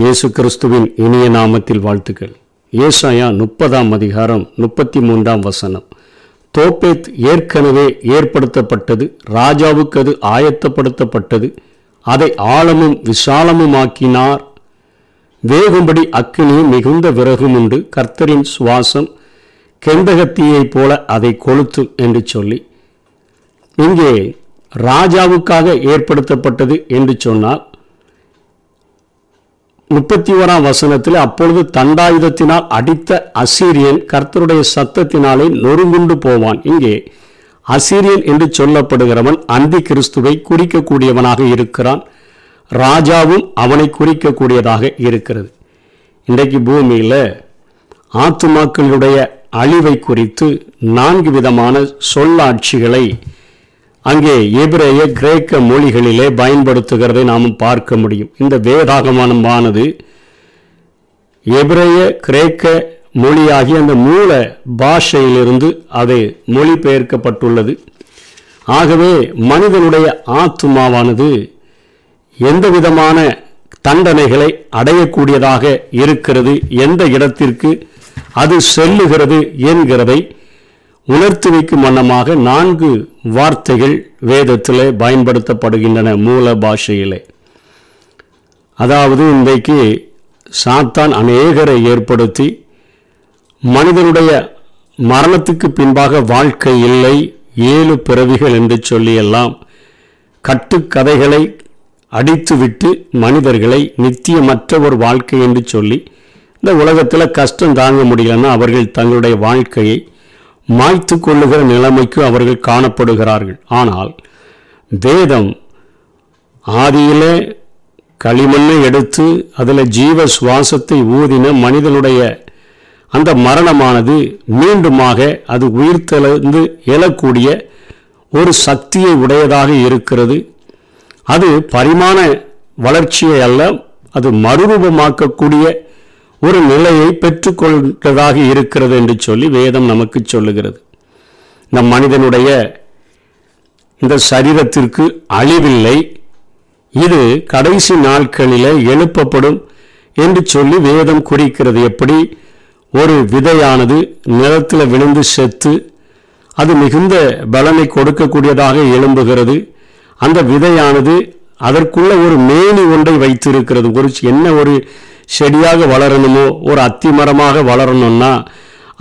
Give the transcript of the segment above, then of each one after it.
இயேசு கிறிஸ்துவின் இனிய நாமத்தில் வாழ்த்துக்கள். ஏசாயா முப்பதாம் அதிகாரம் முப்பத்தி மூன்றாம் வசனம். தோப்பேத் ஏற்கனவே ஏற்படுத்தப்பட்டது ராஜாவுக்கு அது ஆயத்தப்படுத்தப்பட்டது அதை ஆழமும் விசாலமுமாக்கினார். வேகும்படி அக்கினியும் மிகுந்த விறகும் உண்டு கர்த்தரின் சுவாசம் கெந்தகத்தியைப் போல அதை கொளுத்து என்று சொல்லி. இங்கே ராஜாவுக்காக ஏற்படுத்தப்பட்டது என்று சொன்னால் முப்பத்தி ஓராம் வசனத்தில் அப்பொழுது தண்டாயுதத்தினால் அடித்த அசீரியன் கர்த்தருடைய சத்தத்தினாலே நொறுங்குண்டு போவான். இங்கே அசீரியன் என்று சொல்லப்படுகிறவன் அந்தி கிறிஸ்துவை குறிக்கக்கூடியவனாக இருக்கிறான். ராஜாவும் அவனை குறிக்கக்கூடியதாக இருக்கிறது. இன்றைக்கு பூமியில் ஆத்துமாக்களுடைய அழிவை குறித்து நான்கு விதமான சொல்லாட்சிகளை அங்கே எபிரேய கிரேக்க மொழிகளிலே பயன்படுத்துகிறதை நாம் பார்க்க முடியும். இந்த வேதாகமானமானது எபிரேய கிரேக்க மொழியாகிய அந்த மூல பாஷையிலிருந்து அது மொழிபெயர்க்கப்பட்டுள்ளது. ஆகவே மனிதனுடைய ஆத்துமாவானது எந்த விதமான தண்டனைகளை அடையக்கூடியதாக இருக்கிறது எந்த இடத்திற்கு அது செல்லுகிறது என்கிறதை உணர்த்தி வைக்கும் வண்ணமாக நான்கு வார்த்தைகள் வேதத்தில் பயன்படுத்தப்படுகின்றன மூல பாஷையிலே. அதாவது இன்றைக்கு சாத்தான் அநேகரை ஏற்படுத்தி மனிதனுடைய மரணத்துக்கு பின்பாக வாழ்க்கை இல்லை ஏழு பிறவிகள் என்று சொல்லியெல்லாம் கட்டுக்கதைகளை அடித்துவிட்டு மனிதர்களை நித்தியமற்ற ஒரு வாழ்க்கை என்று சொல்லி இந்த உலகத்தில் கஷ்டம் தாங்க முடியலன்னா அவர்கள் தங்களுடைய வாழ்க்கையை மாய்த்து கொள்ளுகிற நிலைமைக்கு அவர்கள் காணப்படுகிறார்கள். ஆனால் வேதம் ஆதியிலே களிமண்ணை எடுத்து அதில் ஜீவ சுவாசத்தை ஊதின மனிதனுடைய அந்த மரணமானது மீண்டுமாக அது உயிர்த்தெழுந்து எழக்கூடிய ஒரு சக்தியை உடையதாக இருக்கிறது. அது பரிமாண வளர்ச்சியை அல்ல அது மறுரூபமாக்கக்கூடிய ஒரு நிலையை பெற்றுக்கொள்கிறதாக இருக்கிறது என்று சொல்லி வேதம் நமக்கு சொல்லுகிறது. நம் மனிதனுடைய இந்த சரீரத்திற்கு அழிவில்லை. இது கடைசி நாட்களில் எழுப்பப்படும் என்று சொல்லி வேதம் குறிக்கிறது. எப்படி? ஒரு விதையானது நிலத்தில் விழுந்து செத்து அது மிகுந்த பலனை கொடுக்கக்கூடியதாக எழும்புகிறது. அந்த விதையானது அதற்குள்ள ஒரு மேனி ஒன்றை வைத்திருக்கிறது. ஒரு என்ன ஒரு செடியாக வளரணுமோ ஒரு அத்தி மரமாக வளரணும்னா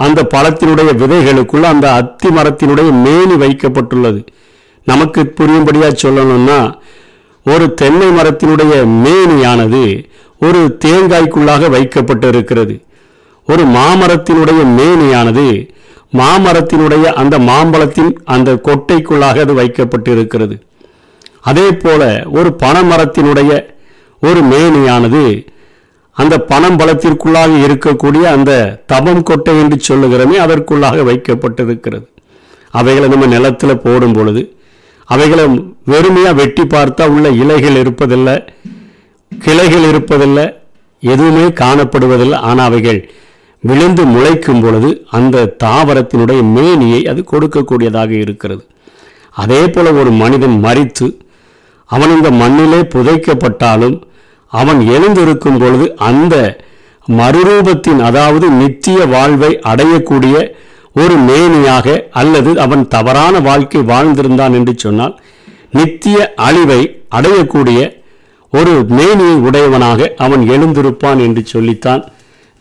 அந்த பழத்தினுடைய விதைகளுக்குள்ள அந்த அத்தி மரத்தினுடைய மேனி வைக்கப்பட்டுள்ளது. நமக்கு புரியும்படியாக சொல்லணும்னா ஒரு தென்னை மரத்தினுடைய மேனியானது ஒரு தேங்காய்க்குள்ளாக வைக்கப்பட்டு இருக்கிறது ஒரு மாமரத்தினுடைய மேனியானது மாமரத்தினுடைய அந்த மாம்பழத்தின் அந்த கொட்டைக்குள்ளாக அது வைக்கப்பட்டு இருக்கிறது அதே போல ஒரு பனைமரத்தினுடைய ஒரு மேனியானது அந்த பனம்பழத்திற்குள்ளாக இருக்கக்கூடிய அந்த தபம் கொட்டை என்று சொல்லுகிறோமே அதற்குள்ளாக வைக்கப்பட்டிருக்கிறது. அவைகளை நம்ம நிலத்தில் போடும் பொழுது அவைகளை வெறுமையாக வெட்டி பார்த்தா உள்ள இலைகள் இருப்பதில்லை கிளைகள் இருப்பதில்லை எதுவுமே காணப்படுவதில்லை. ஆனால் அவைகள் விழுந்து முளைக்கும் பொழுது அந்த தாவரத்தினுடைய மேனியை அது கொடுக்கக்கூடியதாக இருக்கிறது. அதே போல் ஒரு மனிதன் மறித்து அவன் இந்த மண்ணிலே புதைக்கப்பட்டாலும் அவன் எழுந்திருக்கும் பொழுது அந்த மறுரூபத்தின் அதாவது நித்திய வாழ்வை அடையக்கூடிய ஒரு மேனியாக அல்லது அவன் தவறான வாழ்க்கை வாழ்ந்திருந்தான் என்று சொன்னால் நித்திய அழிவை அடையக்கூடிய ஒரு மேனியை உடையவனாக அவன் எழுந்திருப்பான் என்று சொல்லித்தான்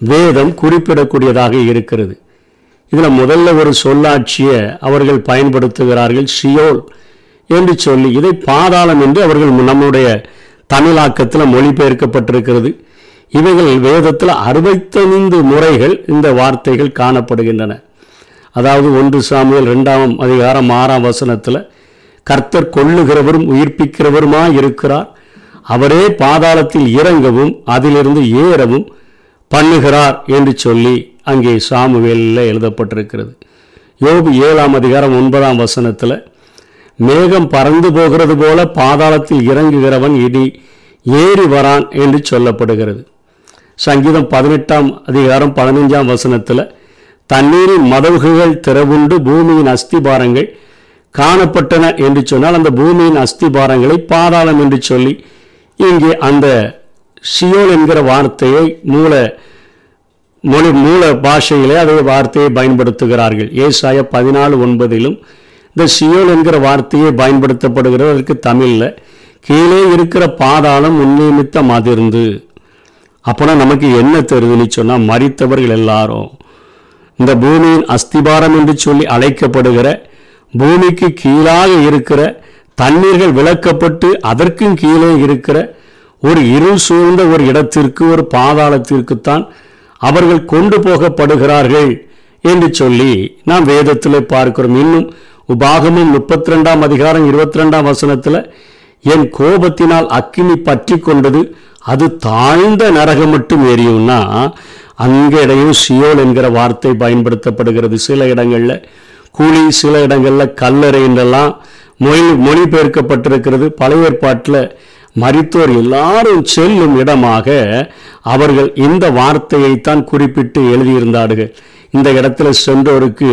வேதம் குறிப்பிடக்கூடியதாக இருக்கிறது. இதில் முதல்ல ஒரு சொல்லாட்சியை அவர்கள் பயன்படுத்துகிறார்கள் ஷியோல் என்று சொல்லி இதை பாதாளம் என்று அவர்கள் நம்முடைய தமிழாக்கத்தில் மொழிபெயர்க்கப்பட்டிருக்கிறது. இவைகள் வேதத்தில் அறுபத்தைந்து முறைகள் இந்த வார்த்தைகள் காணப்படுகின்றன. அதாவது ஒன்று சாமியல் ரெண்டாம் அதிகாரம் ஆறாம் வசனத்தில் கர்த்தர் கொள்ளுகிறவரும் உயிர்ப்பிக்கிறவருமாய் இருக்கிறார்? அவரே பாதாளத்தில் இறங்கவும் அதிலிருந்து ஏறவும் பண்ணுகிறார் என்று சொல்லி அங்கே சாமுவேலில் எழுதப்பட்டிருக்கிறது. யோபு ஏழாம் அதிகாரம் ஒன்பதாம் வசனத்தில் மேகம் பறந்து போகிறது போல பாதாளத்தில் இறங்குகிறவன் இடி ஏறி வரான் என்று சொல்லப்படுகிறது. சங்கீதம் பதினெட்டாம் அதிகாரம் பதினைஞ்சாம் வசனத்தில் தண்ணீரின் மதவுகள் திறவுண்டு பூமியின் அஸ்திபாரங்கள் காணப்பட்டன என்று சொன்னால் அந்த பூமியின் அஸ்திபாரங்களை பாதாளம் என்று சொல்லி இங்கே அந்த சியோல் என்கிற வார்த்தையை மூல மொழி மூல பாஷையிலே அதே வார்த்தையை பயன்படுத்துகிறார்கள். ஏசாய பதினாலு ஒன்பதிலும் இந்த சியோல் என்கிற வார்த்தையே பயன்படுத்தப்படுகிறதற்கு தமிழில் கீழே இருக்கிற பாதாளம் உன்னிமித்தம் அதிர்ந்து அப்போனா நமக்கு என்ன தெரியுதுன்னு சொன்னால் மறித்தவர்கள் எல்லாரும். இந்த பூமியின் அஸ்திபாரம் என்று சொல்லி அழைக்கப்படுகிற பூமிக்கு கீழாக இருக்கிற தண்ணீர்கள் விளக்கப்பட்டு அதற்கும் கீழே இருக்கிற ஒரு இருள் சூழ்ந்த ஒரு இடத்திற்கு ஒரு பாதாளத்திற்குத்தான் அவர்கள் கொண்டு போகப்படுகிறார்கள் என்று சொல்லி நாம் வேதத்தில் பார்க்கிறோம். இன்னும் உபாகமும் முப்பத்தி ரெண்டாம் அதிகாரம் இருபத்தி ரெண்டாம் வசனத்தில் என் கோபத்தினால் அக்கினி பற்றி கொண்டது அது தாழ்ந்த நரகம் மட்டும் எரியும்னா அங்கே இடையும் சியோல் என்கிற வார்த்தை பயன்படுத்தப்படுகிறது. சில இடங்களில் கூலி சில இடங்களில் கல்லறை என்றெல்லாம் மொழி மொழிபெயர்க்கப்பட்டிருக்கிறது. பழைய ஏற்பாட்டில் மறித்தோர் எல்லாரும் செல்லும் இடமாக அவர்கள் இந்த வார்த்தையைத்தான் குறிப்பிட்டு எழுதியிருந்தார்கள். இந்த இடத்துல சென்றோருக்கு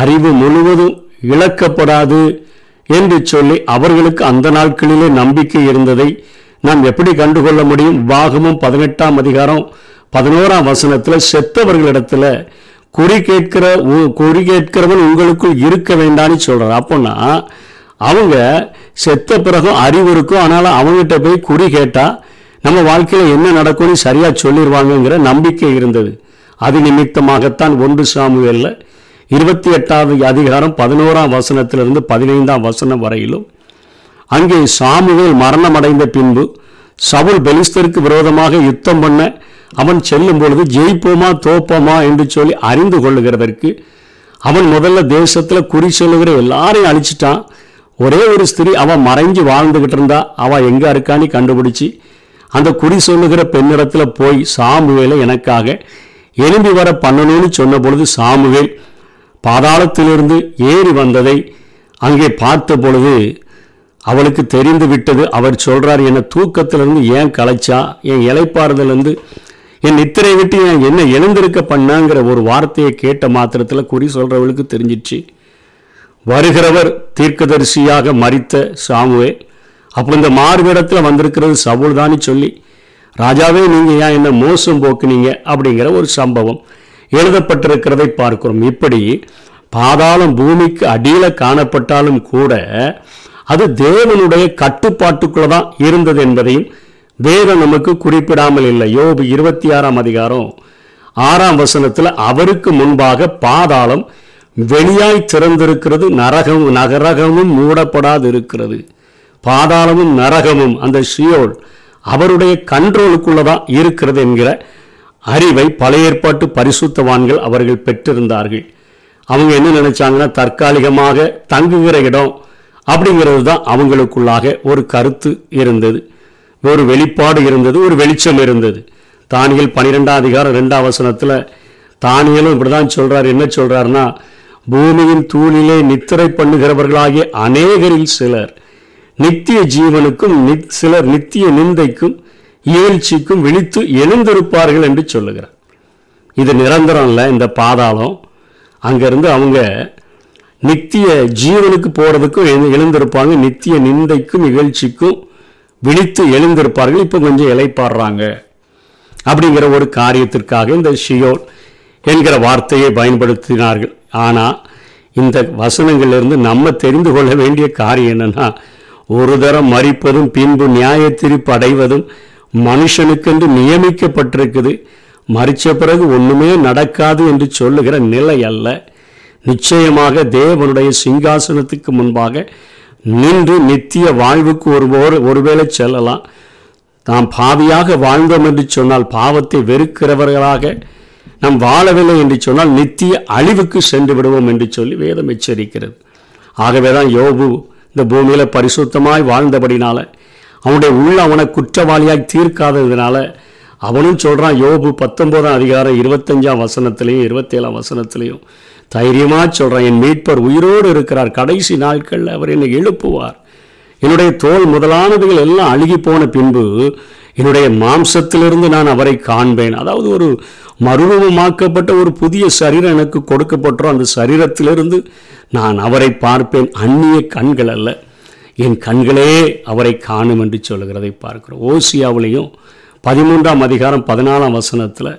அறிவு முழுவதும் இழக்கப்படாது என்று சொல்லி அவர்களுக்கு அந்த நாட்களிலே நம்பிக்கை இருந்ததை நாம் எப்படி கண்டுகொள்ள முடியும்? விவாகமும் பதினெட்டாம் அதிகாரம் பதினோராம் வசனத்தில் செத்தவர்களிடத்துல குறி கேட்கிற உ- குறி கேட்கிறவன் உங்களுக்குள் இருக்க வேண்டாம்னு சொல்கிறார் அப்போனா அவங்க செத்த பிறகும் அறிவு இருக்கும். ஆனாலும் அவங்ககிட்ட போய் குறி கேட்டால் நம்ம வாழ்க்கையில் என்ன நடக்கும்னு சரியாக சொல்லிடுவாங்கங்கிற நம்பிக்கை இருந்தது. அது நிமித்தமாகத்தான் ஒன்று சாமுவேலில் இருபத்தி எட்டாவது அதிகாரம் பதினோராம் வசனத்திலிருந்து பதினைந்தாம் வசனம் வரையிலும் அங்கே சாமுவேல் மரணமடைந்த பின்பு சவுல் பெலிஸ்தருக்கு விரோதமாக யுத்தம் பண்ண அவன் செல்லும் பொழுது ஜெயிப்போமா தோப்போமா? என்று சொல்லி அறிந்து கொள்ளுகிறதற்கு அவன் முதல்ல தேசத்தில் குறி சொல்லுகிற எல்லாரையும் அழிச்சிட்டான். ஒரே ஒரு ஸ்திரீ அவன் மறைஞ்சு வாழ்ந்துகிட்டு இருந்தா அவள் எங்கே இருக்கான்னு கண்டுபிடிச்சி அந்த குறி சொல்லுகிற பெண்ணிடத்தில் போய் சாமுவேலை எனக்காக எழும்பி வர பண்ணணும்னு சொன்ன பொழுது சாமுவேல் பாதாளத்திலிருந்து ஏறி வந்ததை அங்கே பார்த்த பொழுது அவளுக்கு தெரிந்து விட்டது. அவர் சொல்றார் என்னை தூக்கத்திலிருந்து ஏன் களைச்சா என் இலைப்பாறுதலேருந்து என் நித்திரை விட்டு என் என்ன எழுந்திருக்க பண்ணாங்கிற ஒரு வார்த்தையை கேட்ட மாத்திரத்தில் குறி சொல்றவளுக்கு தெரிஞ்சிச்சு. வருகிறவர் தீர்க்கதரிசியாக மறித்த சாமுவே அப்போ இந்த மார்பிடத்தில் வந்திருக்கிறது சவுல் தானே சொல்லி ராஜாவே நீங்க ஏன் என்ன மோசம் போக்குனீங்க? அப்படிங்கிற ஒரு சம்பவம். எழுதப்பட்டிருக்கிறதை பார்க்கிறோம். இப்படி பாதாளம் பூமிக்கு அடியில காணப்பட்டாலும் கூட அது தேவனுடைய கட்டுப்பாட்டுக்குள்ள தான் இருந்தது என்பதையும் வேதம் நமக்கு குறிப்பிடாமல் இல்லை. யோபு இருபத்தி ஆறாம் அதிகாரம் ஆறாம் வசனத்தில் அவருக்கு முன்பாக பாதாளம் வெளியாய் திறந்திருக்கிறது. நரகம் நகரகமும் மூடப்படாது இருக்கிறது பாதாளமும் நரகமும் அந்த ஷியோல் அவருடைய கண்ட்ரோலுக்குள்ளதான் இருக்கிறது என்கிற அறிவை பழைய ஏற்பாட்டு பரிசுத்தவான்கள் அவர்கள் பெற்றிருந்தார்கள். அவங்க என்ன நினைச்சாங்கன்னா தற்காலிகமாக தங்குகிற இடம் அப்படிங்கிறது தான் அவங்களுக்குள்ளாக ஒரு கருத்து இருந்தது. ஒரு வெளிப்பாடு இருந்தது ஒரு வெளிச்சம் இருந்தது. தானியல் பன்னிரெண்டாம் அதிகாரம் ரெண்டாம் வசனத்தில் தானியலும் இப்படிதான் சொல்கிறார் என்ன சொல்றாருன்னா பூமியின் தூணிலே நித்திரை பண்ணுகிறவர்களாகிய அநேகரில் சிலர் நித்திய ஜீவனுக்கும் நித்- சிலர் நித்திய நிந்தைக்கும் இயழ்ச்சிக்கும் விழித்து எழுந்திருப்பார்கள் என்று சொல்லுகிறார். இது நிரந்தரம் இல்லை இந்த பாதாளம். அங்கிருந்து அவங்க நித்திய ஜீவனுக்கு போகிறதுக்கும் எழு- எழுந்திருப்பாங்க. நித்திய நிந்தைக்கும் இகழ்ச்சிக்கும் விழித்து எழுந்திருப்பார்கள். இப்போ கொஞ்சம் இலைப்பாடுறாங்க அப்படிங்கிற ஒரு காரியத்திற்காக இந்த ஷியோல் என்கிற வார்த்தையை பயன்படுத்தினார்கள். ஆனால் இந்த வசனங்களிலிருந்து நம்ம தெரிந்து கொள்ள வேண்டிய காரியம் என்னன்னா ஒரு தரம் மறிப்பதும் பின்பு நியாய தீர்ப்பு அடைவதும் மனுஷனுக்கென்று நியமிக்கப்பட்டிருக்குது. மறிச்ச பிறகு ஒண்ணுமே நடக்காது என்று சொல்லுகிற நிலை அல்ல. நிச்சயமாக தேவனுடைய சிங்காசனத்துக்கு முன்பாக நின்று நித்திய வாழ்வுக்கு ஒரு ஒருவேளை செல்லலாம். நாம் பாவியாக வாழ்ந்தோம் என்று சொன்னால் பாவத்தை வெறுக்கிறவர்களாக நாம் வாழவில்லை என்று சொன்னால் நித்திய அழிவுக்கு சென்று விடுவோம் என்று சொல்லி வேதம் எச்சரிக்கிறது. ஆகவே தான் யோபு இந்த பூமியில பரிசுத்தமாய் வாழ்ந்தபடினால அவனுடைய உள்ள அவனை குற்றவாளியாய் தீர்க்காததுனால அவனும் சொல்கிறான் யோபு பத்தொன்பதாம் அதிகாரம் இருபத்தஞ்சாம் வசனத்திலையும் இருபத்தேழாம் வசனத்திலையும் தைரியமாக சொல்கிறான் என் மீட்பர் உயிரோடு இருக்கிறார் கடைசி நாட்களில் அவர் என்னை எழுப்புவார். என்னுடைய தோல் முதலானதுகள் எல்லாம் அழுகி போன பின்பு என்னுடைய மாம்சத்திலிருந்து நான் அவரை காண்பேன். அதாவது ஒரு மறுரூபமாக்கப்பட்ட ஒரு புதிய சரீரம் எனக்கு கொடுக்கப்பட்டோம் அந்த சரீரத்திலிருந்து நான் அவரை பார்ப்பேன். அந்நிய கண்கள் அல்ல. என் கண்களே அவரை காணும் என்று சொல்லுகிறதை பார்க்கிறோம். ஓசியாவிலையும் பதிமூன்றாம் அதிகாரம் பதினாலாம் வசனத்தில்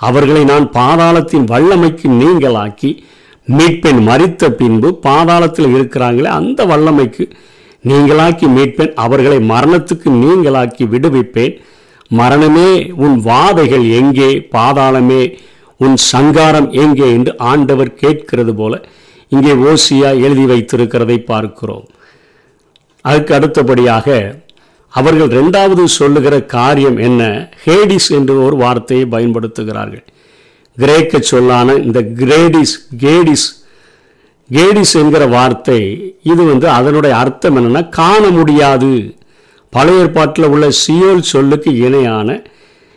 அவர்களை நான் பாதாளத்தின் வல்லமைக்கு நீங்களாக்கி மீட்பெண் மறித்த பின்பு பாதாளத்தில் இருக்கிறாங்களே அந்த வல்லமைக்கு நீங்களாக்கி மீட்பேன் அவர்களை மரணத்துக்கு நீங்களாக்கி விடுவிப்பேன். மரணமே உன் வாதைகள் எங்கே? பாதாளமே உன் சங்காரம் எங்கே? என்று ஆண்டவர் கேட்கிறது போல இங்கே ஓசியா எழுதி வைத்திருக்கிறதை பார்க்கிறோம். அதுக்கு அடுத்தபடியாக அவர்கள் ரெண்டாவது சொல்லுகிற காரியம் என்ன? ஹேடிஸ் என்று ஒரு வார்த்தையை பயன்படுத்துகிறார்கள். கிரேக்க சொல்லான இந்த கிரேடிஸ் கேடிஸ் கேடிஸ் என்கிற வார்த்தை இது வந்து அதனுடைய அர்த்தம் என்னென்னா காண முடியாது. பழைய ஏற்பாட்டில் உள்ள சியோல் சொல்லுக்கு இணையான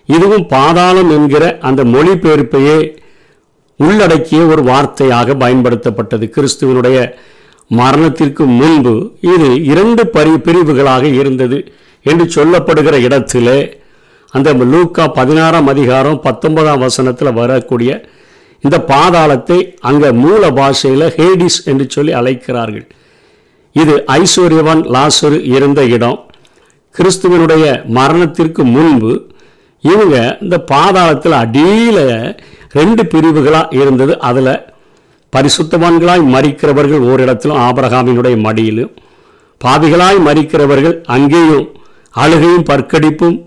இதுவும் பாதாளம் என்கிற அந்த மொழிபெயர்ப்பையே உள்ளடக்கிய ஒரு வார்த்தையாக பயன்படுத்தப்பட்டது. கிறிஸ்துவனுடைய மரணத்திற்கு முன்பு இது இரண்டு பரி பிரிவுகளாக இருந்தது என்று சொல்லப்படுகிற இடத்திலே அந்த லூக்கா பதினாறாம் அதிகாரம் பத்தொன்பதாம் வசனத்தில் வரக்கூடிய இந்த பாதாளத்தை அங்கே மூல பாஷையில் ஹேடிஸ் என்று சொல்லி அழைக்கிறார்கள். இது ஐஸ்வர்யவான் லாசரு இருந்த இடம். கிறிஸ்துவனுடைய மரணத்திற்கு முன்பு இவங்க இந்த பாதாளத்தில் அடியில் ரெண்டு பிரிவுகளாக இருந்தது. அதில் பரிசுத்தவான்களாய் மறிக்கிறவர்கள் ஓரிடத்திலும் ஆபரகாமினுடைய மடியிலும் பாவிகளாய் மறிக்கிறவர்கள் அங்கேயும் அழுகையும் பற்கடிப்பும்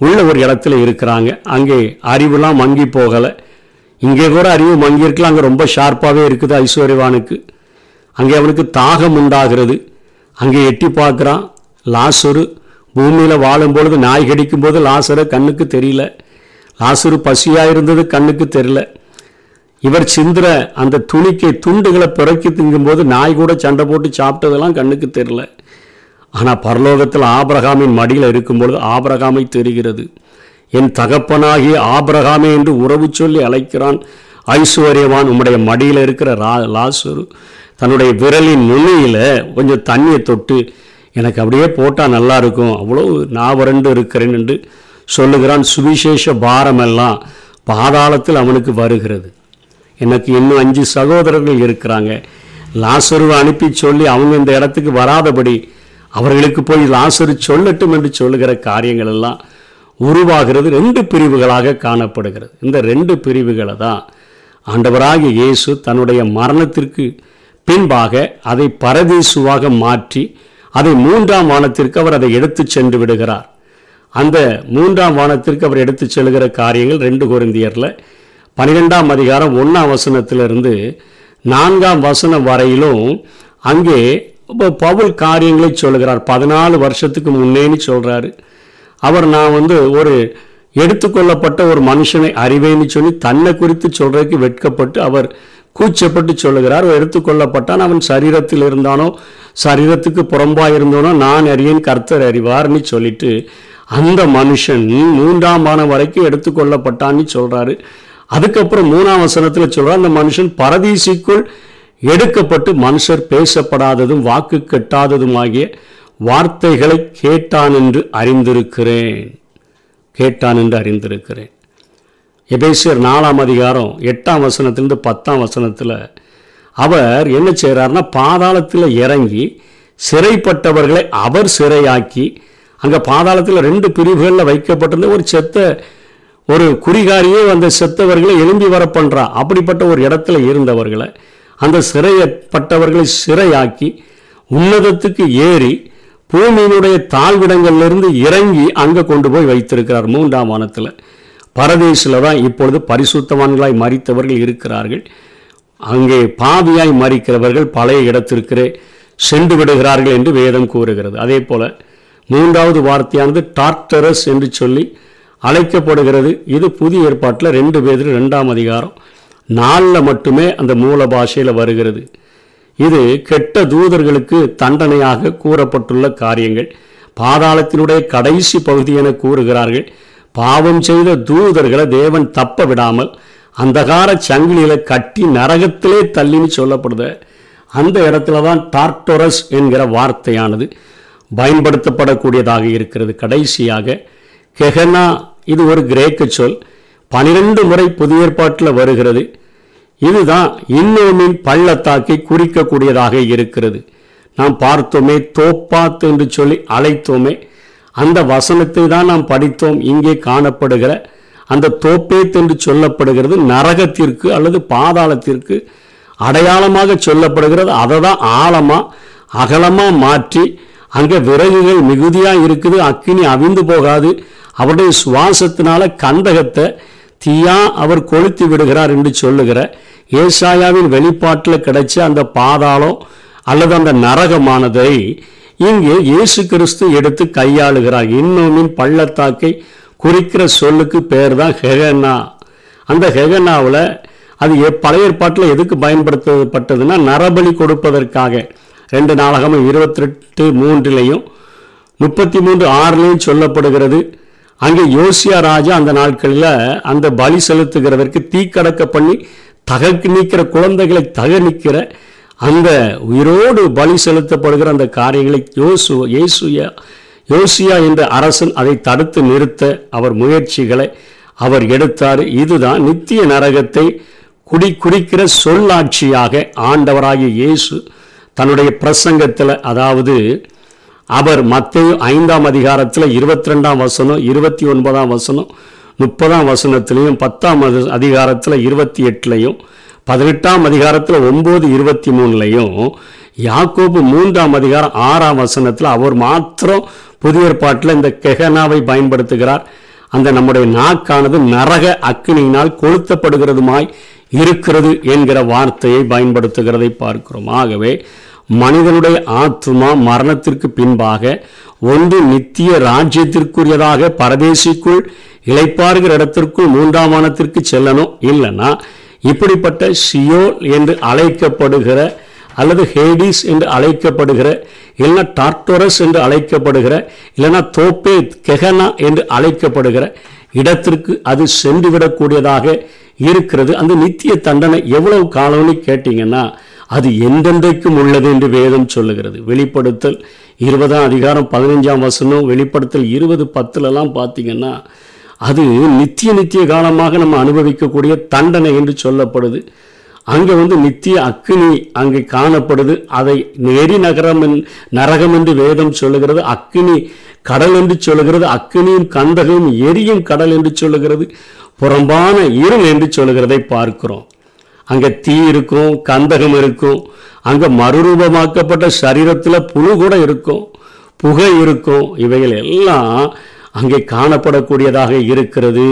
உள்ள ஒரு இடத்துல இருக்கிறாங்க. அங்கே அறிவுலாம் மங்கி போகலை. இங்கே கூட அறிவு மங்கி இருக்கலாம் அங்கே ரொம்ப ஷார்ப்பாகவே இருக்குது ஐஸ்வர்யவானுக்கு அங்கே அவனுக்கு தாகம் உண்டாகிறது. அங்கே எட்டி பார்க்குறான் லாசுரு. பூமியில் வாழும்பொழுது நாய் கடிக்கும் போது லாசரை கண்ணுக்கு தெரியல. லாசுரு பசியாக இருந்தது கண்ணுக்கு தெரியல. இவர் சிந்திர அந்த துணிக்கை துண்டுகளை பிறக்கி திங்கும்போது நாய் கூட சண்டை போட்டு சாப்பிட்டதெல்லாம் கண்ணுக்கு தெரில ஆனால் பரலோகத்தில் ஆபிரகாமின் மடியில் இருக்கும்பொழுது ஆபிரகாமை தெரிகிறது. என் தகப்பனாகிய ஆபரகாமே என்று உறவு சொல்லி அழைக்கிறான் ஐஸ்வர்யவான் உம்முடைய மடியில் இருக்கிற ரா லாசுரு. தன்னுடைய விரலின் நுனியில் கொஞ்சம் தண்ணியை தொட்டு எனக்கு அப்படியே போட்டால் நல்லா இருக்கும். அவ்வளோ நான் வறண்டு இருக்கிறேன் என்று சொல்லுகிறான் சுவிசேஷ பாரமெல்லாம். பாதாளத்தில் அவனுக்கு வருகிறது. எனக்கு இன்னும் அஞ்சு சகோதரர்கள் இருக்கிறாங்க. லாசருவை அனுப்பி சொல்லி அவங்க இந்த இடத்துக்கு வராதபடி அவர்களுக்கு போய் லாசரு சொல்லட்டும் என்று சொல்லுகிற காரியங்கள் எல்லாம் உருவாகிறது. ரெண்டு பிரிவுகளாக காணப்படுகிறது. இந்த ரெண்டு பிரிவுகளை தான் ஆண்டவராக இயேசு தன்னுடைய மரணத்திற்கு பின்பாக அதை பரதேசுவாக மாற்றி அதை மூன்றாம் வானத்திற்கு அவர் அதை எடுத்து சென்று விடுகிறார். அந்த மூன்றாம் வானத்திற்கு அவர் எடுத்து செல்கிற காரியங்கள் ரெண்டு குருந்தியரில் பன்னிரெண்டாம் அதிகாரம் ஒன்றாம் வசனத்திலிருந்து நான்காம் வசனம் வரையிலும் அங்கே இப்போ பவுல் காரியங்களை சொல்லுகிறார். பதினாலு வருஷத்துக்கு முன்னேன்னு சொல்கிறாரு அவர் நான் வந்து ஒரு எடுத்துக்கொள்ளப்பட்ட ஒரு மனுஷனை அறிவேன்னு சொல்லி தன்னை குறித்து சொல்றதுக்கு வெட்கப்பட்டு அவர் கூச்சப்பட்டு சொல்லுகிறார். எடுத்துக்கொள்ளப்பட்டான். அவன் சரீரத்தில் இருந்தானோ சரீரத்துக்கு புறம்பாக இருந்தானோ நான் அறியேன் கர்த்தர் அறிவார்னு சொல்லிட்டு அந்த மனுஷன் மூன்றாம் வானம் வரைக்கும் எடுத்துக்கொள்ளப்பட்டான்னு சொல்கிறாரு அதுக்கப்புறம் மூணாம் வசனத்தில் சொல்கிறார் அந்த மனுஷன் பரதீசிக்குள் எடுக்கப்பட்டு மனுஷர் பேசப்படாததும் வாக்கு கெட்டாததுமாகிய வார்த்தைகளை கேட்டான் என்று அறிந்திருக்கிறேன். கேட்டான் என்று அறிந்திருக்கிறேன். எபேசியர் நாலாம் அதிகாரம் எட்டாம் வசனத்திலிருந்து பத்தாம் வசனத்தில் அவர் என்ன செய்கிறார்னா பாதாளத்தில் இறங்கி சிறைப்பட்டவர்களை அவர் சிறையாக்கி அங்கே பாதாளத்தில் ரெண்டு பிரிவுகளில் வைக்கப்பட்டிருந்த ஒரு செத்த ஒரு குறிகாரியே அந்த செத்தவர்களை எழும்பி வர பண்ணுறா அப்படிப்பட்ட ஒரு இடத்துல இருந்தவர்களை அந்த சிறையப்பட்டவர்களை சிறையாக்கி உன்னதத்துக்கு ஏறி பூமியினுடைய தாழ்விடங்கள்லேருந்து இறங்கி அங்கே கொண்டு போய் வைத்திருக்கிறார். மூன்றாம் வானத்தில். பரதேசில் தான் இப்பொழுது பரிசுத்தவான்களாய் மறித்தவர்கள் இருக்கிறார்கள். அங்கே பாவியாய் மறிக்கிறவர்கள் பழைய இடத்திற்கிறே சென்று விடுகிறார்கள் என்று வேதம் கூறுகிறது. அதே போல மூன்றாவது வார்த்தையானது டாக்டரஸ் என்று சொல்லி அழைக்கப்படுகிறது. இது புதிய ஏற்பாட்டில் ரெண்டு பேரில் ரெண்டாம் அதிகாரம். நாளில் மட்டுமே அந்த மூல பாஷையில் வருகிறது. இது கெட்ட தூதர்களுக்கு தண்டனையாக கூறப்பட்டுள்ள காரியங்கள். பாதாளத்தினுடைய கடைசி பகுதி என கூறுகிறார்கள். பாவம் செய்த தூதர்களை தேவன் தப்ப விடாமல் அந்தகார சங்கிலியில் கட்டி நரகத்திலே தள்ளின்னு சொல்லப்படுத. அந்த இடத்துல தான் டார்டோரஸ் என்கிற வார்த்தையானது பயன்படுத்தப்படக்கூடியதாக இருக்கிறது. கடைசியாக கெஹனா இது ஒரு கிரேக்க சொல். பனிரெண்டு முறை புதிய ஏற்பாட்டில் வருகிறது. இதுதான் இன்னோமின் பள்ளத்தாக்கை குறிக்கக்கூடியதாக இருக்கிறது. நாம் பார்த்தோமே தோப்பாத் என்று சொல்லி அழைத்தோமே அந்த வசனத்தை தான் நாம் படித்தோம். இங்கே காணப்படுகிற அந்த தோப்பேத் என்று சொல்லப்படுகிறது நரகத்திற்கு அல்லது பாதாளத்திற்கு அடையாளமாக சொல்லப்படுகிறது. அதை தான் ஆழமாக அகலமாக மாற்றி அங்கே விறகுகள் மிகுதியாக இருக்குது. அக்கினி அவிந்து போகாது. அவருடைய சுவாசத்தினால கந்தகத்தை தீயா அவர் கொளுத்தி விடுகிறார் என்று சொல்லுகிற ஏசாயாவின் வெளிப்பாட்டில் கிடைச்ச அந்த பாதாளம் அல்லது அந்த நரகமானதை இங்கே இயேசு கிறிஸ்து எடுத்து கையாளுகிறார். இன்னொமின் பள்ளத்தாக்கை குறிக்கிற சொல்லுக்கு பேர் தான் ஹெகனா. அந்த ஹெகனாவில் அது பழைய ஏற்பாட்டில் எதுக்கு பயன்படுத்தப்பட்டதுன்னா நரபலி கொடுப்பதற்காக. ரெண்டு நாளகம் இருபத்திரெட்டு மூன்றிலையும் முப்பத்தி மூன்று ஆறுலையும் சொல்லப்படுகிறது. அங்கே யோசியா ராஜா அந்த நாட்களில் அந்த பலி செலுத்துகிறதற்கு தீக்கடக்க பண்ணி தகக்கு நீக்கிற குழந்தைகளை தக நிற்கிற அந்த உயிரோடு பலி செலுத்தப்படுகிற அந்த காரியங்களை யோசு இயேசுயா யோசியா என்ற அரசன் அதை தடுத்து நிறுத்த அவர் முயற்சிகளை அவர் எடுத்தார். இதுதான் நித்திய நரகத்தை குடி குறிக்கிற சொல்லாட்சியாக ஆண்டவராகிய இயேசு தன்னுடைய பிரசங்கத்தில் அதாவது அவர் மத்திய ஐந்தாம் அதிகாரத்தில் இருபத்தி ரெண்டாம் வசனம் இருபத்தி ஒன்பதாம் வசனம் முப்பதாம் வசனத்திலையும் பத்தாம் அதிகாரத்தில் இருபத்தி எட்டுலையும் பதினெட்டாம் அதிகாரத்தில் ஒம்பது இருபத்தி மூணுலையும் யாக்கோபு மூன்றாம் அதிகாரம் ஆறாம் வசனத்தில் அவர் மாத்திரம் புதிய ஏற்பாட்டில் இந்த கெஹனாவை பயன்படுத்துகிறார். அந்த நம்முடைய நாக்கானது நரக அக்னியினால் கொளுத்தப்படுகிறதுமாய் இருக்கிறது என்கிற வார்த்தையை பயன்படுத்துகிறதை பார்க்கிறோம். ஆகவே மனிதனுடைய ஆத்மா மரணத்திற்கு பின்பாக ஒன்று நித்திய ராஜ்யத்திற்குரியதாக பரதேசிக்குள் இழைப்பாருகிற இடத்திற்குள் மூன்றாம் வானத்திற்கு செல்லணும் இல்லைன்னா இப்படிப்பட்ட சியோல் என்று அழைக்கப்படுகிற அல்லது ஹேடிஸ் என்று அழைக்கப்படுகிற இல்லைன்னா டார்டோரஸ் என்று அழைக்கப்படுகிற இல்லைன்னா தோப்பே கெஹனா என்று அழைக்கப்படுகிற இடத்திற்கு அது சென்றுவிடக்கூடியதாக இருக்கிறது. அந்த நித்திய தண்டனை எவ்வளவு காலம்னு கேட்டிங்கன்னா அது எந்தெந்தைக்கும் உள்ளது என்று வேதம் சொல்லுகிறது. வெளிப்படுத்தல் இருபதாம் அதிகாரம் பதினஞ்சாம் வசனம் வெளிப்படுத்தல் இருபது பத்துலலாம் பார்த்தீங்கன்னா அது நித்திய நித்திய காலமாக நம்ம அனுபவிக்கக்கூடிய தண்டனை என்று சொல்லப்படுது. அங்கே வந்து நித்திய அக்னி அங்கே காணப்படுது. அதை நெறி நகரம் நரகம் என்று வேதம் சொல்லுகிறது. அக்னி கடல் என்று சொல்லுகிறது. அக்னியும் கந்தகமும் எரியும் கடல் என்று சொல்லுகிறது. புறம்பான இருள் என்று சொல்லுகிறதை பார்க்கிறோம். அங்கே தீ இருக்கும் கந்தகம் இருக்கும். அங்கே மறுரூபமாக்கப்பட்ட சரீரத்தில் புழு கூட இருக்கும். புகை இருக்கும். இவைகள் எல்லாம் அங்கே காணப்படக்கூடியதாக இருக்கிறது.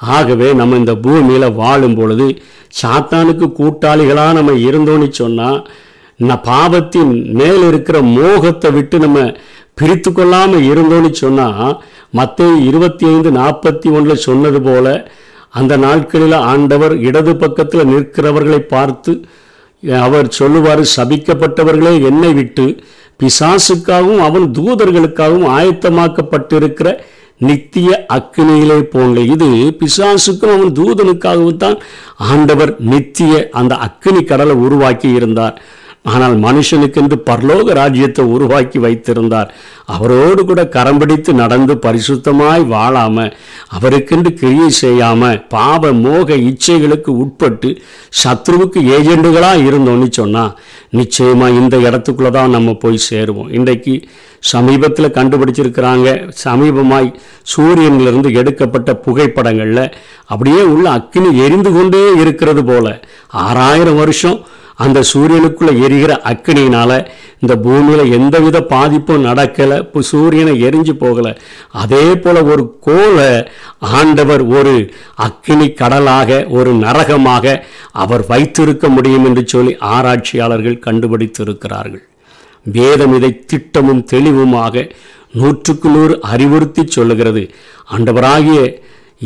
ஆகவே நம்ம இந்த பூமியில் வாழும் பொழுது சாத்தானுக்கு கூட்டாளிகளாக நம்ம இருந்தோன்னு சொன்னால் நான் பாவத்தின் மேல் இருக்கிற மோகத்தை விட்டு நம்ம பிரித்து கொள்ளாமல் இருந்தோன்னு சொன்னால் மற்ற இருபத்தி ஐந்து நாற்பத்தி ஒன்றில் சொன்னது போல அந்த நாட்களில் ஆண்டவர் இடது பக்கத்தில் நிற்கிறவர்களை பார்த்து அவர் சொல்லுவார் சபிக்கப்பட்டவர்களே என்னை விட்டு பிசாசுக்காகவும் அவன் தூதர்களுக்காகவும் ஆயத்தமாக்கப்பட்டிருக்கிற நித்திய அக்கினியிலே போங்க இது பிசாசுக்கும் அவன் தூதனுக்காகவும் தான் ஆண்டவர் நித்திய அந்த அக்கினி கடலை உருவாக்கி இருந்தார். ஆனால் மனுஷனுக்கென்று பரலோக ராஜ்யத்தை உருவாக்கி வைத்திருந்தார். அவரோடு கூட கரம்பிடித்து நடந்து பரிசுத்தமாய் வாழாம அவருக்கென்று கிரியை செய்யாம பாவ மோக இச்சைகளுக்கு உட்பட்டு சத்ருவுக்கு ஏஜெண்டுகளாக இருந்தோன்னு சொன்னா நிச்சயமா இந்த இடத்துக்குள்ள தான் நம்ம போய் சேருவோம். இன்றைக்கு சமீபத்தில் கண்டுபிடிச்சிருக்கிறாங்க சமீபமாய் சூரியனிலிருந்து எடுக்கப்பட்ட புகைப்படங்களில் அப்படியே உள்ள அக்கினி எரிந்து கொண்டே இருக்கிறது போல. ஆறாயிரம் வருஷம் அந்த சூரியனுக்குள்ளே எரிகிற அக்கினியினால் இந்த பூமியில் எந்தவித பாதிப்பும் நடக்கலை இப்போ சூரியனை எரிஞ்சு போகலை. அதே போல் ஒரு கோலை ஆண்டவர் ஒரு அக்கினி கடலாக ஒரு நரகமாக அவர் வைத்திருக்க முடியும் என்று சொல்லி ஆராய்ச்சியாளர்கள் கண்டுபிடித்திருக்கிறார்கள். வேதம் இதை திட்டமும் தெளிவுமாக நூற்றுக்கு நூறு அறிவுறுத்தி சொல்லுகிறது. ஆண்டவராகிய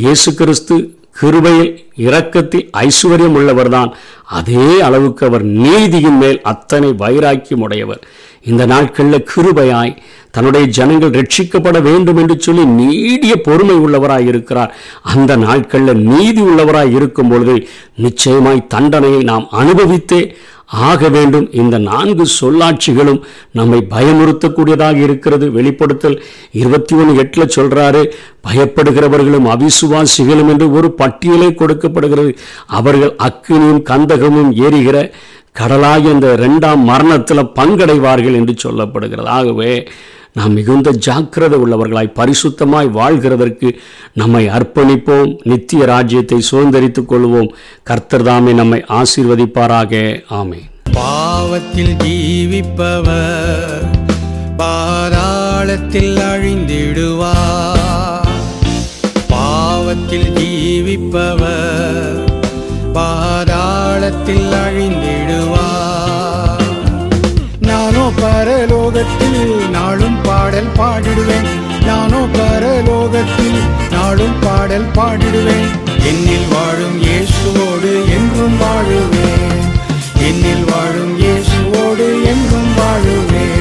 இயேசு கிறிஸ்து கிருபையில் இரக்கத்தில் ஐஸ்வர்யம் உள்ளவர்தான் அதே அளவுக்கு அவர் நீதியின் மேல் அத்தனை வைராக்கியம் உடையவர் இந்த நாட்களில் கிருபையாய் தன்னுடைய ஜனங்கள் ரட்சிக்கப்பட வேண்டும் என்று சொல்லி நீடிய பொறுமை உள்ளவராய் இருக்கிறார். அந்த நாட்களில் நீதி உள்ளவராய் இருக்கும் பொழுது நிச்சயமாய் தண்டனையை நாம் அனுபவித்தே ஆக வேண்டும். இந்த நான்கு சொல்லாட்சிகளும் நம்மை பயமுறுத்தக்கூடியதாக இருக்கிறது. வெளிப்படுத்தல் இருபத்தி ஒன்று எட்டில் சொல்கிறாரு பயப்படுகிறவர்களும் அவிசுவாசிகளும் என்று ஒரு பட்டியலே கொடுக்கப்படுகிறது. அவர்கள் அக்கினியும் கந்தகமும் ஏறுகிற கடலாகி அந்த ரெண்டாம் மரணத்தில் பங்கடைவார்கள் என்று சொல்லப்படுகிறது. ஆகவே நாம் மிகுந்த ஜாக்கிரதை உள்ளவர்களாய் பரிசுத்தமாய் வாழ்கிறதற்கு நம்மை அர்ப்பணிப்போம் நித்திய ராஜ்யத்தை சுதந்திரித்துக் கொள்வோம். கர்த்தர் தாமே நம்மை ஆசீர்வதிப்பாராக. ஆமே பாவத்தில் ஜீவிப்பவர் பாதாளத்தில் அழிந்திடுவார். பாவத்தில் ஜீவிப்பவர் பாதாளத்தில் அழிந்திடுவார். நானோ பரலோகத்தில் பாடல் பாடிடுவேன். நானோ பரலோகத்தில் நாளும் பாடல் பாடிடுவேன். என்னில் வாழும் இயேசுவோடு என்றும் வாழுவேன். என்னில் வாழும் இயேசுவோடு என்றும் வாழுவேன்.